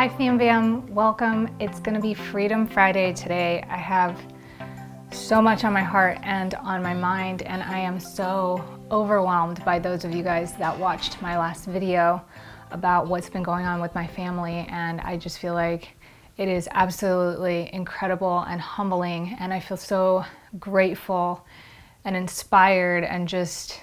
Hi, Fam Bam. Welcome. It's going to be Freedom Friday today. I have so much on my heart and on my mind, and I am so overwhelmed by those of you guys that watched my last video about what's been going on with my family. And I just feel like it is absolutely incredible and humbling, and I feel so grateful and inspired and just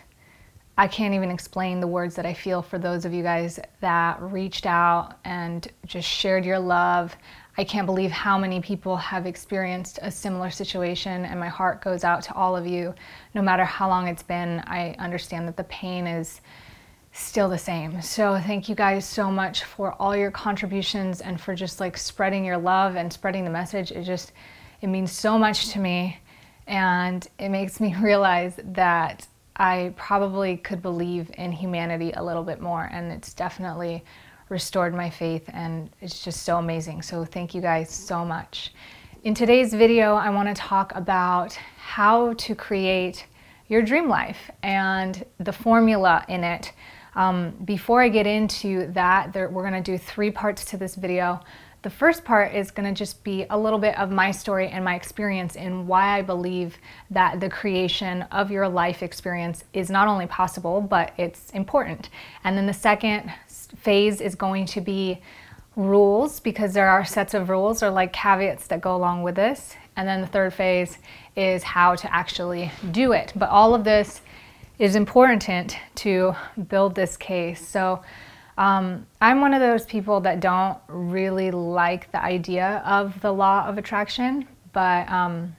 I can't even explain the words that I feel for those of you guys that reached out and just shared your love. I can't believe how many people have experienced a similar situation, and my heart goes out to all of you. No matter how long it's been, I understand that the pain is still the same. So, thank you guys so much for all your contributions and for just like spreading your love and spreading the message. It just, it means so much to me, and it makes me realize that I probably could believe in humanity a little bit more, and it's definitely restored my faith, and it's just so amazing. So, thank you guys so much. In today's video, I want to talk about how to create your dream life and the formula in it. Um, before I get into that, there, we're going to do three parts to this video. The first part is going to just be a little bit of my story and my experience and why I believe that the creation of your life experience is not only possible, but it's important. And then the second phase is going to be rules because there are sets of rules or like caveats that go along with this. And then the third phase is how to actually do it. But all of this is important to build this case. So um, I'm one of those people that don't really like the idea of the law of attraction, but um,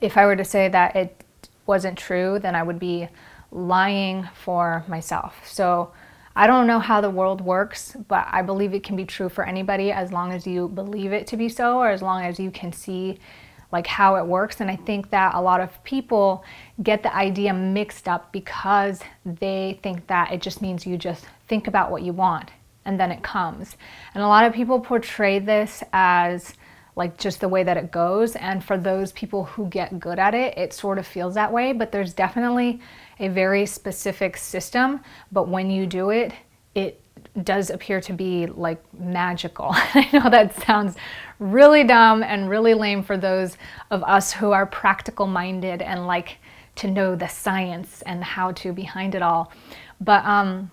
if I were to say that it wasn't true, then I would be lying for myself. So I don't know how the world works, but I believe it can be true for anybody as long as you believe it to be so, or as long as you can see like how it works. And I think that a lot of people get the idea mixed up because they think that it just means you just think about what you want and then it comes. And a lot of people portray this as like just the way that it goes. And for those people who get good at it, it sort of feels that way. But there's definitely a very specific system. But when you do it, it does appear to be like magical. I know that sounds really dumb and really lame for those of us who are practical minded and like to know the science and how to behind it all. But um,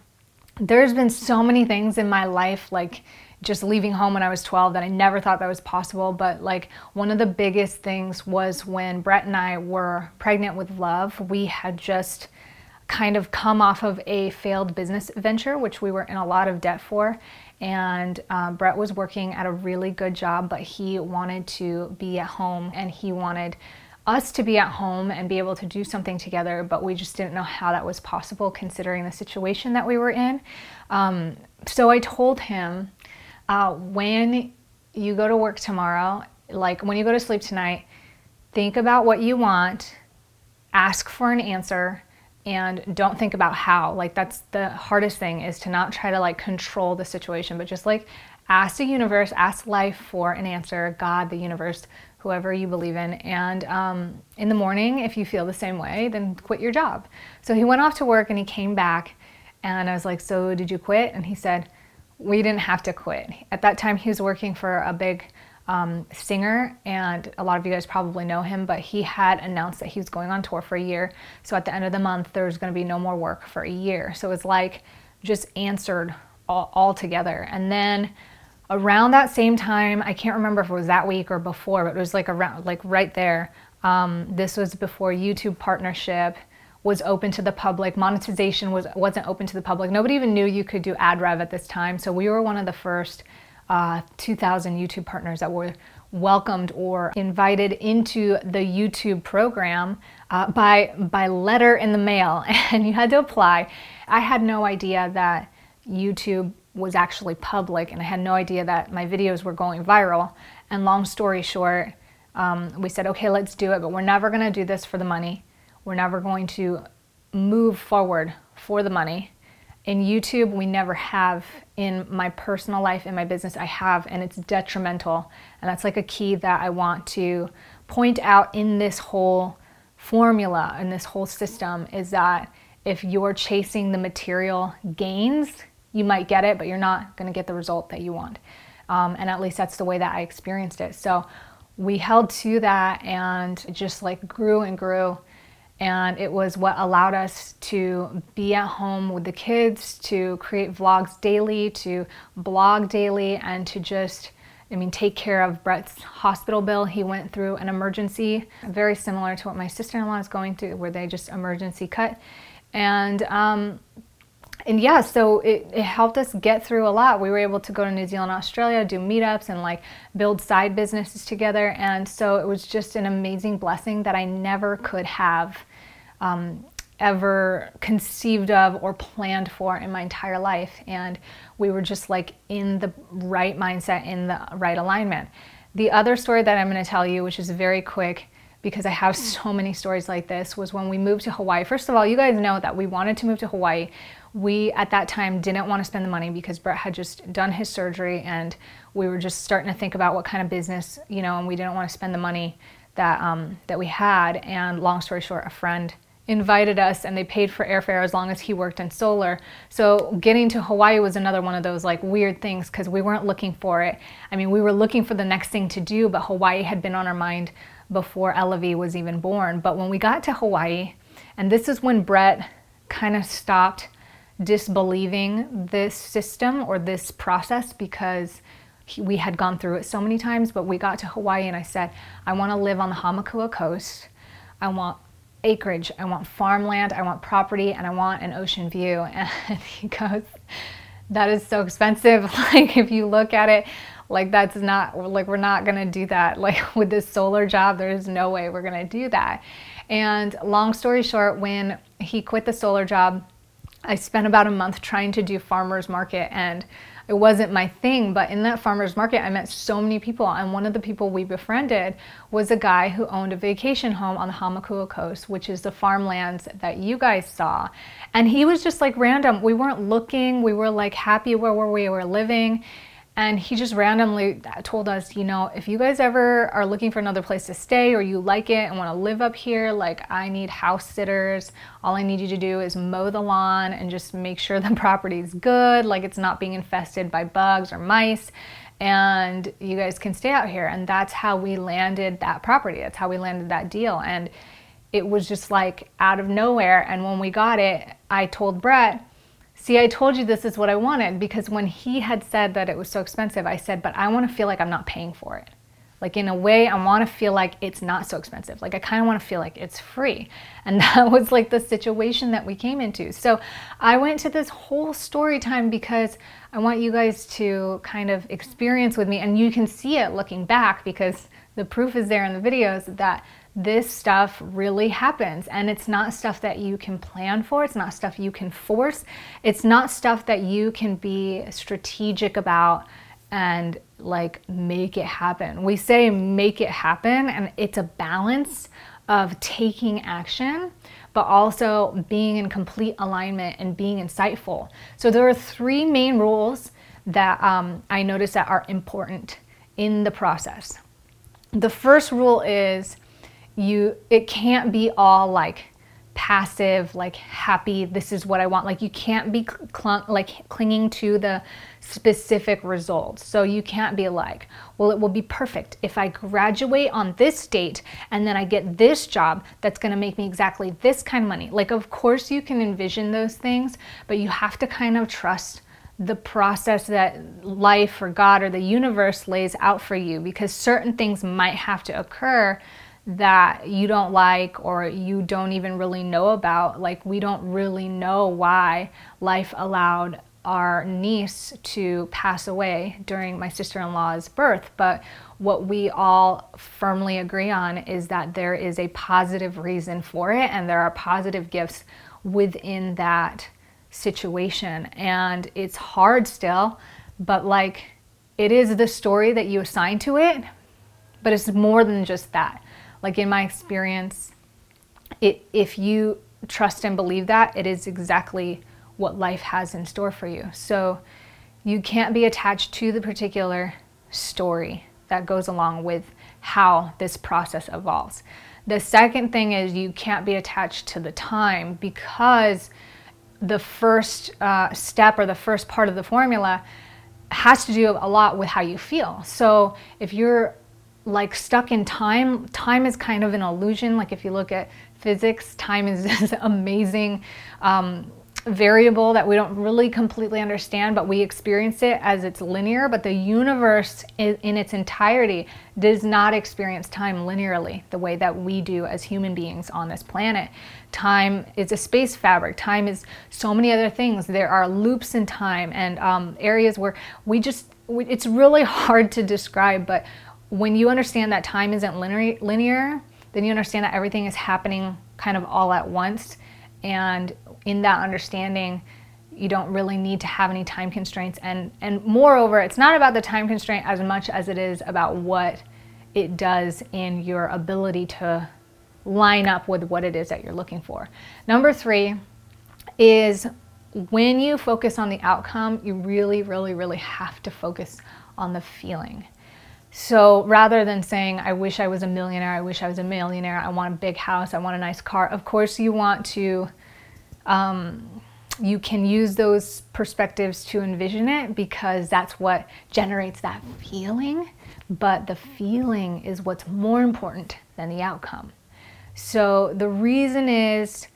there's been so many things in my life, like just leaving home when I was 12, that I never thought that was possible. But like one of the biggest things was when Brett and I were pregnant with Love, we had just kind of come off of a failed business venture, which we were in a lot of debt for. And uh, Brett was working at a really good job, but he wanted to be at home and he wanted us to be at home and be able to do something together, but we just didn't know how that was possible considering the situation that we were in. Um, so I told him uh, when you go to work tomorrow, like when you go to sleep tonight, think about what you want, ask for an answer, and don't think about how. Like that's the hardest thing is to not try to like control the situation, but just like ask the universe, ask life for an answer, God, the universe, whoever you believe in. And um, in the morning, if you feel the same way, then quit your job. So he went off to work and he came back. And I was like, So did you quit? And he said, We didn't have to quit. At that time, he was working for a big um, singer, and a lot of you guys probably know him, but he had announced that he was going on tour for a year. So at the end of the month, there was going to be no more work for a year. So it was like just answered all, all together. And then around that same time, I can't remember if it was that week or before, but it was like around, like right there. Um, this was before YouTube partnership was open to the public. Monetization was wasn't open to the public. Nobody even knew you could do ad rev at this time. So we were one of the first uh, 2,000 YouTube partners that were welcomed or invited into the YouTube program uh, by by letter in the mail, and you had to apply. I had no idea that YouTube was actually public, and I had no idea that my videos were going viral. And long story short, um, we said, okay, let's do it, but we're never going to do this for the money. We're never going to move forward for the money. In YouTube, we never have. In my personal life, in my business, I have, and it's detrimental. And that's like a key that I want to point out in this whole formula, in this whole system, is that if you're chasing the material gains, you might get it, but you're not going to get the result that you want. Um, and at least that's the way that I experienced it. So we held to that and just like grew and grew. And it was what allowed us to be at home with the kids, to create vlogs daily, to blog daily, and to just I mean, take care of Brett's hospital bill. He went through an emergency, very similar to what my sister-in-law is going through, where they just emergency cut. And um, and yeah, so it, it helped us get through a lot. We were able to go to New Zealand, Australia, do meetups and like build side businesses together. And so it was just an amazing blessing that I never could have um, ever conceived of or planned for in my entire life. And we were just like in the right mindset, in the right alignment. The other story that I'm going to tell you, which is very quick because I have so many stories like this, was when we moved to Hawaii. First of all, you guys know that we wanted to move to Hawaii. We at that time didn't want to spend the money because Brett had just done his surgery and we were just starting to think about what kind of business, you know, and we didn't want to spend the money that um, that we had. And long story short, a friend invited us and they paid for airfare as long as he worked in solar. So getting to Hawaii was another one of those like weird things because we weren't looking for it. I mean, we were looking for the next thing to do, but Hawaii had been on our mind before Elavie was even born. But when we got to Hawaii, and this is when Brett kind of stopped disbelieving this system or this process because he, we had gone through it so many times. But we got to Hawaii and I said, I want to live on the Hamakua coast. I want acreage, I want farmland, I want property, and I want an ocean view. And he goes, That is so expensive. Like, if you look at it, like, that's not, like, we're not gonna do that. Like, with this solar job, there's no way we're gonna do that. And long story short, when he quit the solar job, I spent about a month trying to do farmers market and it wasn't my thing, but in that farmer's market, I met so many people. And one of the people we befriended was a guy who owned a vacation home on the Hamakua coast, which is the farmlands that you guys saw. And he was just like random. We weren't looking, we were like happy where we were living. And he just randomly told us, you know, if you guys ever are looking for another place to stay or you like it and want to live up here, like I need house sitters. All I need you to do is mow the lawn and just make sure the property's good, like it's not being infested by bugs or mice. And you guys can stay out here. And that's how we landed that property. That's how we landed that deal. And it was just like out of nowhere. And when we got it, I told Brett, See, I told you this is what I wanted because when he had said that it was so expensive, I said, but I want to feel like I'm not paying for it. Like, in a way, I want to feel like it's not so expensive. Like, I kind of want to feel like it's free. And that was like the situation that we came into. So, I went to this whole story time because I want you guys to kind of experience with me. And you can see it looking back because the proof is there in the videos that this stuff really happens. And it's not stuff that you can plan for. It's not stuff you can force. It's not stuff that you can be strategic about and like make it happen. We say make it happen and it's a balance of taking action but also being in complete alignment and being insightful. So there are three main rules that um, i notice that are important in the process. The first rule is you it can't be all like passive like happy this is what i want. Like you can't be like clinging to the specific results. So you can't be like well it will be perfect if i graduate on this date and then i get this job that's going to make me exactly this kind of money. Like of course you can envision those things but you have to kind of trust the process that life or god or the universe lays out for you because certain things might have to occur that you don't like or you don't even really know about. Like, we don't really know why life allowed our niece to pass away during my sister in law's birth. But what we all firmly agree on is that there is a positive reason for it and there are positive gifts within that situation. And it's hard still, but like, it is the story that you assign to it, but it's more than just that. Like in my experience, it, if you trust and believe that, it is exactly what life has in store for you. So you can't be attached to the particular story that goes along with how this process evolves. The second thing is you can't be attached to the time because the first uh, step or the first part of the formula has to do a lot with how you feel. So if you're like stuck in time, time is kind of an illusion. Like if you look at physics, time is this amazing um, variable that we don't really completely understand, but we experience it as it's linear. But the universe in its entirety does not experience time linearly the way that we do as human beings on this planet. Time is a space fabric. Time is so many other things. There are loops in time and um, areas where we just, it's really hard to describe, but when you understand that time isn't linear, then you understand that everything is happening kind of all at once. And in that understanding, you don't really need to have any time constraints. And, and moreover, it's not about the time constraint as much as it is about what it does in your ability to line up with what it is that you're looking for. Number three is when you focus on the outcome, you really, really, really have to focus on the feeling. So rather than saying, I wish I was a millionaire, I wish I was a millionaire, I want a big house, I want a nice car, of course you want to, um, you can use those perspectives to envision it because that's what generates that feeling. But the feeling is what's more important than the outcome. So the reason is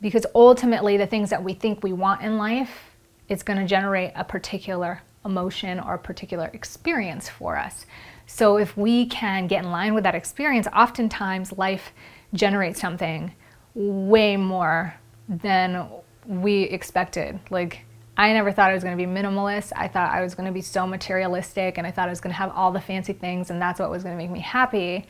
because ultimately the things that we think we want in life, it's going to generate a particular emotion or a particular experience for us. So if we can get in line with that experience, oftentimes life generates something way more than we expected. Like I never thought I was going to be minimalist. I thought I was going to be so materialistic and I thought I was going to have all the fancy things and that's what was going to make me happy.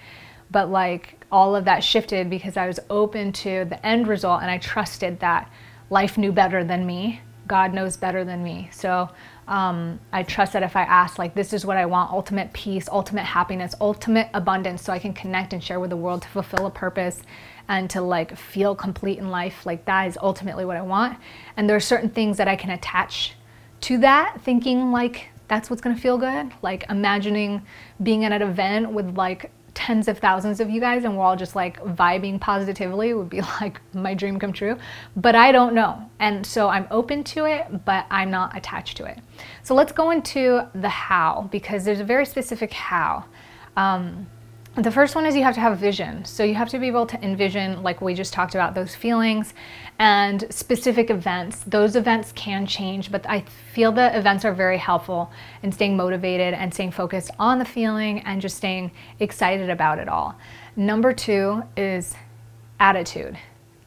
But like all of that shifted because I was open to the end result and I trusted that life knew better than me. God knows better than me. So um, I trust that if I ask, like, this is what I want ultimate peace, ultimate happiness, ultimate abundance, so I can connect and share with the world to fulfill a purpose and to like feel complete in life, like, that is ultimately what I want. And there are certain things that I can attach to that, thinking like that's what's gonna feel good. Like, imagining being at an event with like tens of thousands of you guys and we're all just like vibing positively would be like my dream come true. But I don't know. And so I'm open to it, but I'm not attached to it. So let's go into the how because there's a very specific how. Um, the first one is you have to have vision. So you have to be able to envision, like we just talked about, those feelings and specific events. Those events can change, but I feel the events are very helpful in staying motivated and staying focused on the feeling and just staying excited about it all. Number two is attitude.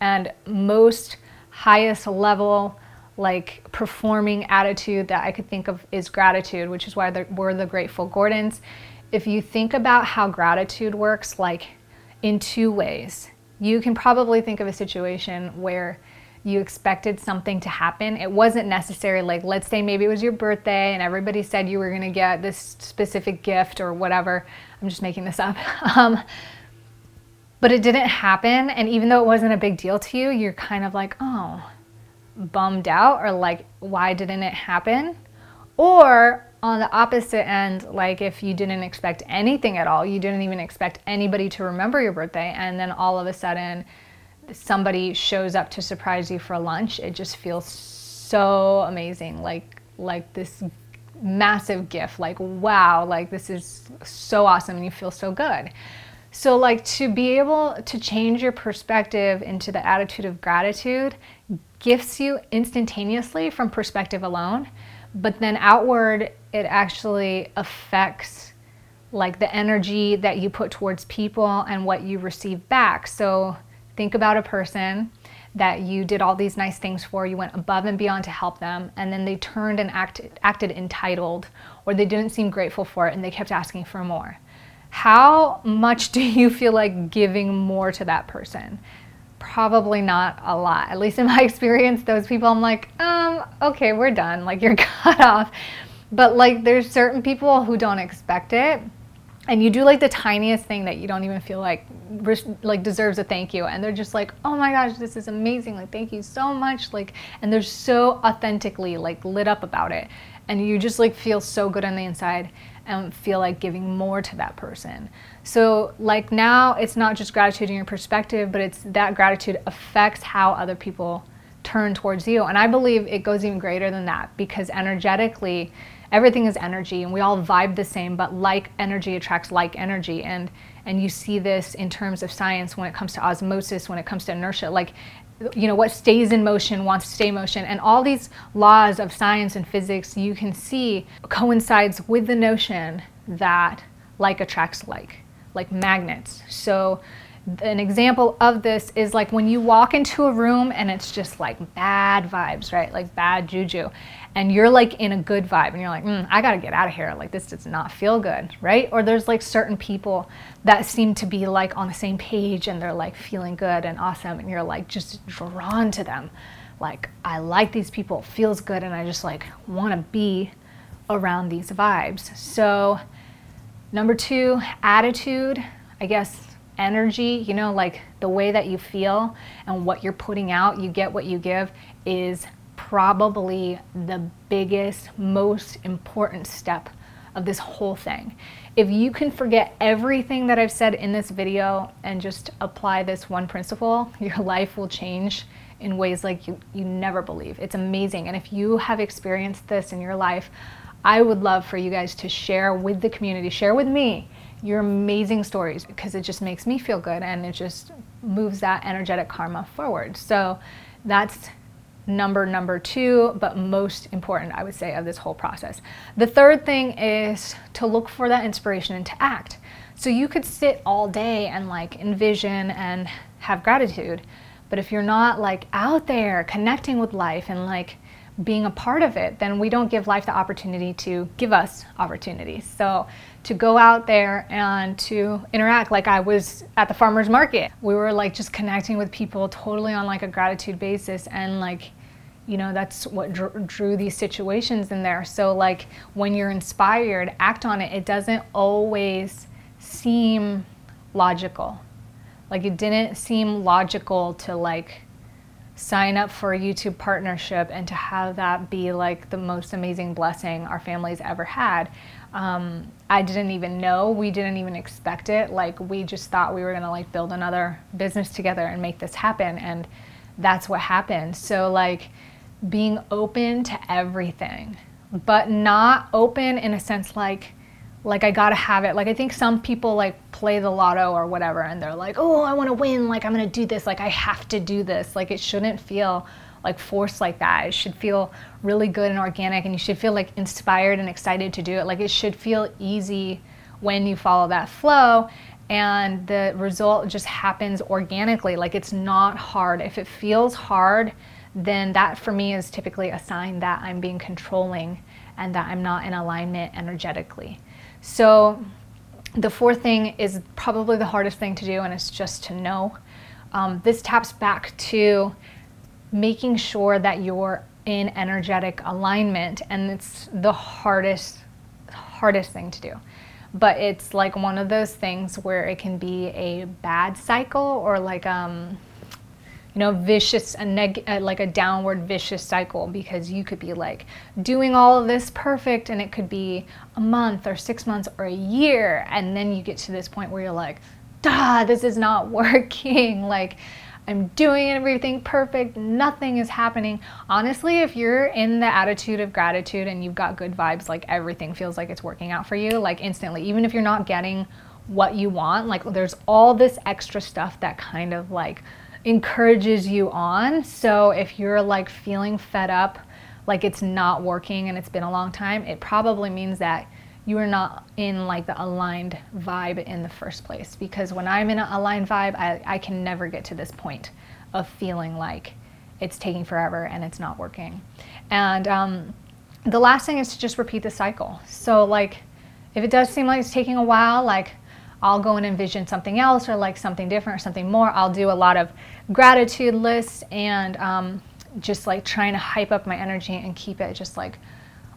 And most highest level, like performing attitude that I could think of is gratitude, which is why we're the Grateful Gordons if you think about how gratitude works, like in two ways, you can probably think of a situation where you expected something to happen. It wasn't necessary, like, let's say maybe it was your birthday and everybody said you were gonna get this specific gift or whatever. I'm just making this up. Um, but it didn't happen. And even though it wasn't a big deal to you, you're kind of like, oh, bummed out or like, why didn't it happen? Or on the opposite end, like if you didn't expect anything at all, you didn't even expect anybody to remember your birthday, and then all of a sudden somebody shows up to surprise you for lunch, it just feels so amazing. Like like this massive gift. Like wow, like this is so awesome and you feel so good. So like to be able to change your perspective into the attitude of gratitude gifts you instantaneously from perspective alone but then outward it actually affects like the energy that you put towards people and what you receive back so think about a person that you did all these nice things for you went above and beyond to help them and then they turned and acted, acted entitled or they didn't seem grateful for it and they kept asking for more how much do you feel like giving more to that person Probably not a lot. At least in my experience, those people I'm like, um, okay, we're done. Like you're cut off. But like there's certain people who don't expect it. And you do like the tiniest thing that you don't even feel like like deserves a thank you and they're just like, "Oh my gosh, this is amazing. Like thank you so much." Like and they're so authentically like lit up about it. And you just like feel so good on the inside and feel like giving more to that person. So, like now, it's not just gratitude in your perspective, but it's that gratitude affects how other people turn towards you. And I believe it goes even greater than that because energetically, everything is energy and we all vibe the same, but like energy attracts like energy. And and you see this in terms of science when it comes to osmosis, when it comes to inertia. Like you know what stays in motion wants to stay in motion and all these laws of science and physics you can see coincides with the notion that like attracts like like magnets so an example of this is like when you walk into a room and it's just like bad vibes, right? Like bad juju. And you're like in a good vibe and you're like, mm, I gotta get out of here. Like this does not feel good, right? Or there's like certain people that seem to be like on the same page and they're like feeling good and awesome and you're like just drawn to them. Like, I like these people, feels good, and I just like wanna be around these vibes. So, number two, attitude. I guess energy, you know, like the way that you feel and what you're putting out, you get what you give, is probably the biggest, most important step of this whole thing. If you can forget everything that I've said in this video and just apply this one principle, your life will change in ways like you, you never believe. It's amazing. And if you have experienced this in your life, I would love for you guys to share with the community, share with me your amazing stories because it just makes me feel good and it just moves that energetic karma forward. So that's number number two, but most important, I would say, of this whole process. The third thing is to look for that inspiration and to act. So you could sit all day and like envision and have gratitude, but if you're not like out there connecting with life and like being a part of it, then we don't give life the opportunity to give us opportunities. So to go out there and to interact like I was at the farmers market. We were like just connecting with people totally on like a gratitude basis and like you know that's what drew, these situations in there. So like when you're inspired, act on it. It doesn't always seem logical. Like it didn't seem logical to like sign up for a YouTube partnership and to have that be like the most amazing blessing our family's ever had. Um, I didn't even know. We didn't even expect it. Like we just thought we were gonna like build another business together and make this happen, and that's what happened. So like being open to everything, but not open in a sense like like I gotta have it. Like I think some people like play the lotto or whatever and they're like, oh, I wanna win, like I'm gonna do this, like I have to do this. Like it shouldn't feel like forced like that. It should feel really good and organic and you should feel like inspired and excited to do it. Like it should feel easy when you follow that flow and the result just happens organically. Like it's not hard. If it feels hard, then that for me is typically a sign that I'm being controlling and that I'm not in alignment energetically. So the fourth thing is probably the hardest thing to do, and it's just to know. Um, this taps back to making sure that you're in energetic alignment, and it's the hardest, hardest thing to do. But it's like one of those things where it can be a bad cycle or like um, you know, vicious, a neg- uh, like a downward vicious cycle because you could be like doing all of this perfect and it could be a month or six months or a year. And then you get to this point where you're like, "Duh, this is not working. like, I'm doing everything perfect, nothing is happening. Honestly, if you're in the attitude of gratitude and you've got good vibes, like everything feels like it's working out for you, like instantly, even if you're not getting what you want, like there's all this extra stuff that kind of like encourages you on. So if you're like feeling fed up, like it's not working and it's been a long time, it probably means that you are not in like the aligned vibe in the first place. Because when I'm in an aligned vibe, I, I can never get to this point of feeling like it's taking forever and it's not working. And um, the last thing is to just repeat the cycle. So, like, if it does seem like it's taking a while, like, I'll go and envision something else or like something different or something more. I'll do a lot of gratitude lists and um, just like trying to hype up my energy and keep it just like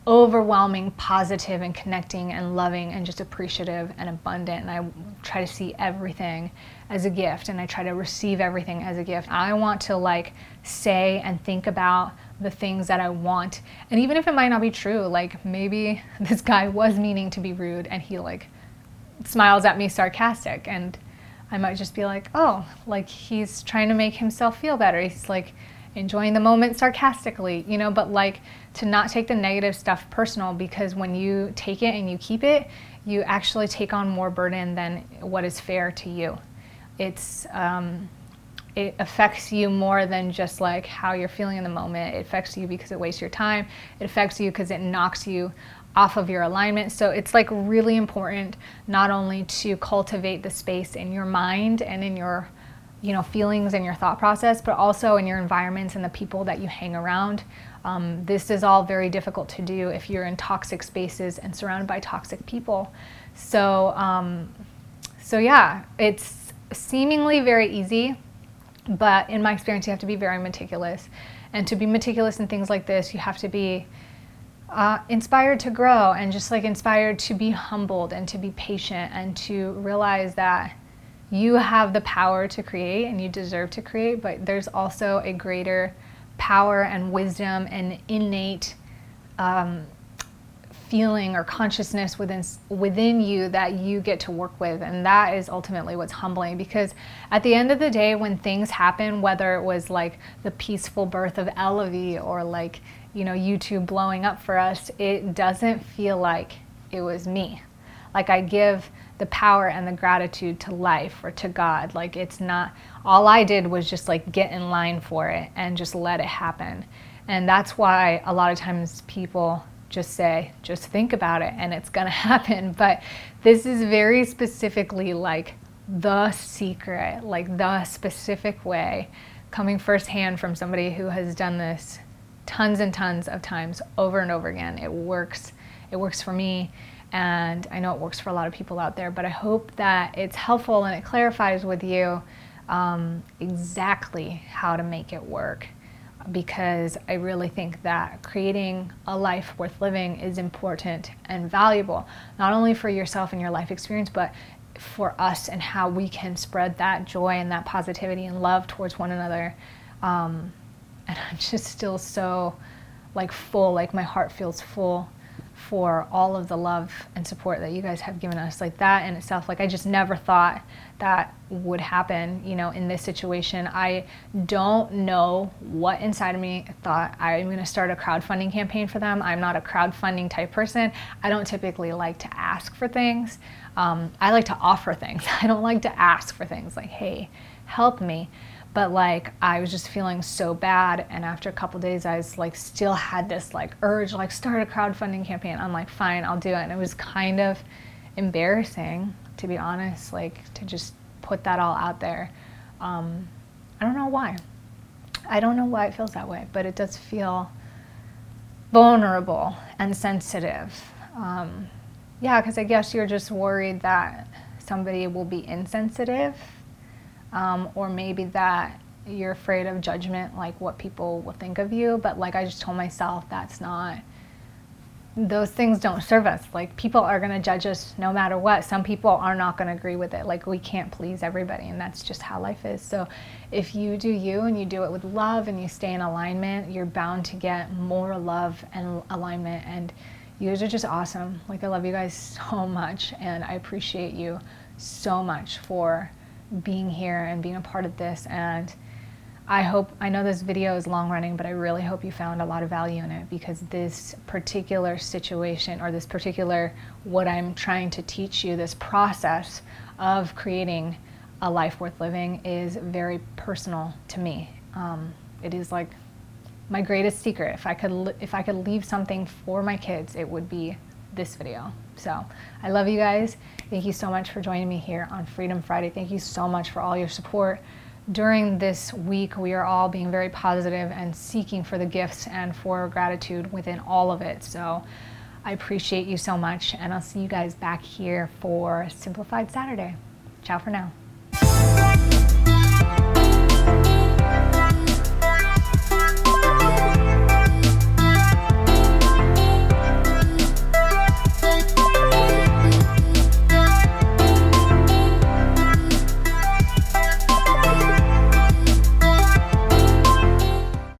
overwhelming, positive, and connecting and loving and just appreciative and abundant. And I try to see everything as a gift and I try to receive everything as a gift. I want to like say and think about the things that I want. And even if it might not be true, like maybe this guy was meaning to be rude and he like smiles at me sarcastic and I might just be like, oh, like he's trying to make himself feel better. He's like enjoying the moment sarcastically, you know, but like to not take the negative stuff personal because when you take it and you keep it, you actually take on more burden than what is fair to you. It's, um, it affects you more than just like how you're feeling in the moment. It affects you because it wastes your time. It affects you because it knocks you off of your alignment. So it's like really important not only to cultivate the space in your mind and in your you know feelings and your thought process but also in your environments and the people that you hang around. Um, this is all very difficult to do if you're in toxic spaces and surrounded by toxic people. So um, so yeah it's seemingly very easy but in my experience you have to be very meticulous. And to be meticulous in things like this you have to be uh, inspired to grow and just like inspired to be humbled and to be patient and to realize that you have the power to create and you deserve to create, but there's also a greater power and wisdom and innate um, feeling or consciousness within within you that you get to work with and that is ultimately what's humbling because at the end of the day when things happen whether it was like the peaceful birth of Elevie or like you know YouTube blowing up for us it doesn't feel like it was me like I give the power and the gratitude to life or to God. Like it's not, all I did was just like get in line for it and just let it happen. And that's why a lot of times people just say, just think about it and it's gonna happen. But this is very specifically like the secret, like the specific way, coming firsthand from somebody who has done this tons and tons of times over and over again. It works. It works for me and I know it works for a lot of people out there, but I hope that it's helpful and it clarifies with you um, exactly how to make it work because I really think that creating a life worth living is important and valuable, not only for yourself and your life experience, but for us and how we can spread that joy and that positivity and love towards one another. Um, and I'm just still so like full, like my heart feels full for all of the love and support that you guys have given us. Like that in itself, like I just never thought that would happen, you know, in this situation. I don't know what inside of me thought I'm going to start a crowdfunding campaign for them. I'm not a crowdfunding type person. I don't typically like to ask for things. Um, I like to offer things. I don't like to ask for things like, hey, help me but like I was just feeling so bad and after a couple days I was like still had this like urge like start a crowdfunding campaign. I'm like fine, I'll do it. And it was kind of embarrassing to be honest, like to just put that all out there. Um, I don't know why. I don't know why it feels that way, but it does feel vulnerable and sensitive. Um, yeah, because I guess you're just worried that somebody will be insensitive um, or maybe that you're afraid of judgment, like what people will think of you. But like I just told myself, that's not, those things don't serve us. Like people are going to judge us no matter what. Some people are not going to agree with it. Like we can't please everybody, and that's just how life is. So if you do you and you do it with love and you stay in alignment, you're bound to get more love and alignment. And you guys are just awesome. Like I love you guys so much, and I appreciate you so much for being here and being a part of this. And I hope, I know this video is long running, but I really hope you found a lot of value in it because this particular situation or this particular, what I'm trying to teach you, this process of creating a life worth living is very personal to me. Um, it is like my greatest secret. If I could, if I could leave something for my kids, it would be this video. So I love you guys. Thank you so much for joining me here on Freedom Friday. Thank you so much for all your support. During this week, we are all being very positive and seeking for the gifts and for gratitude within all of it. So I appreciate you so much, and I'll see you guys back here for Simplified Saturday. Ciao for now.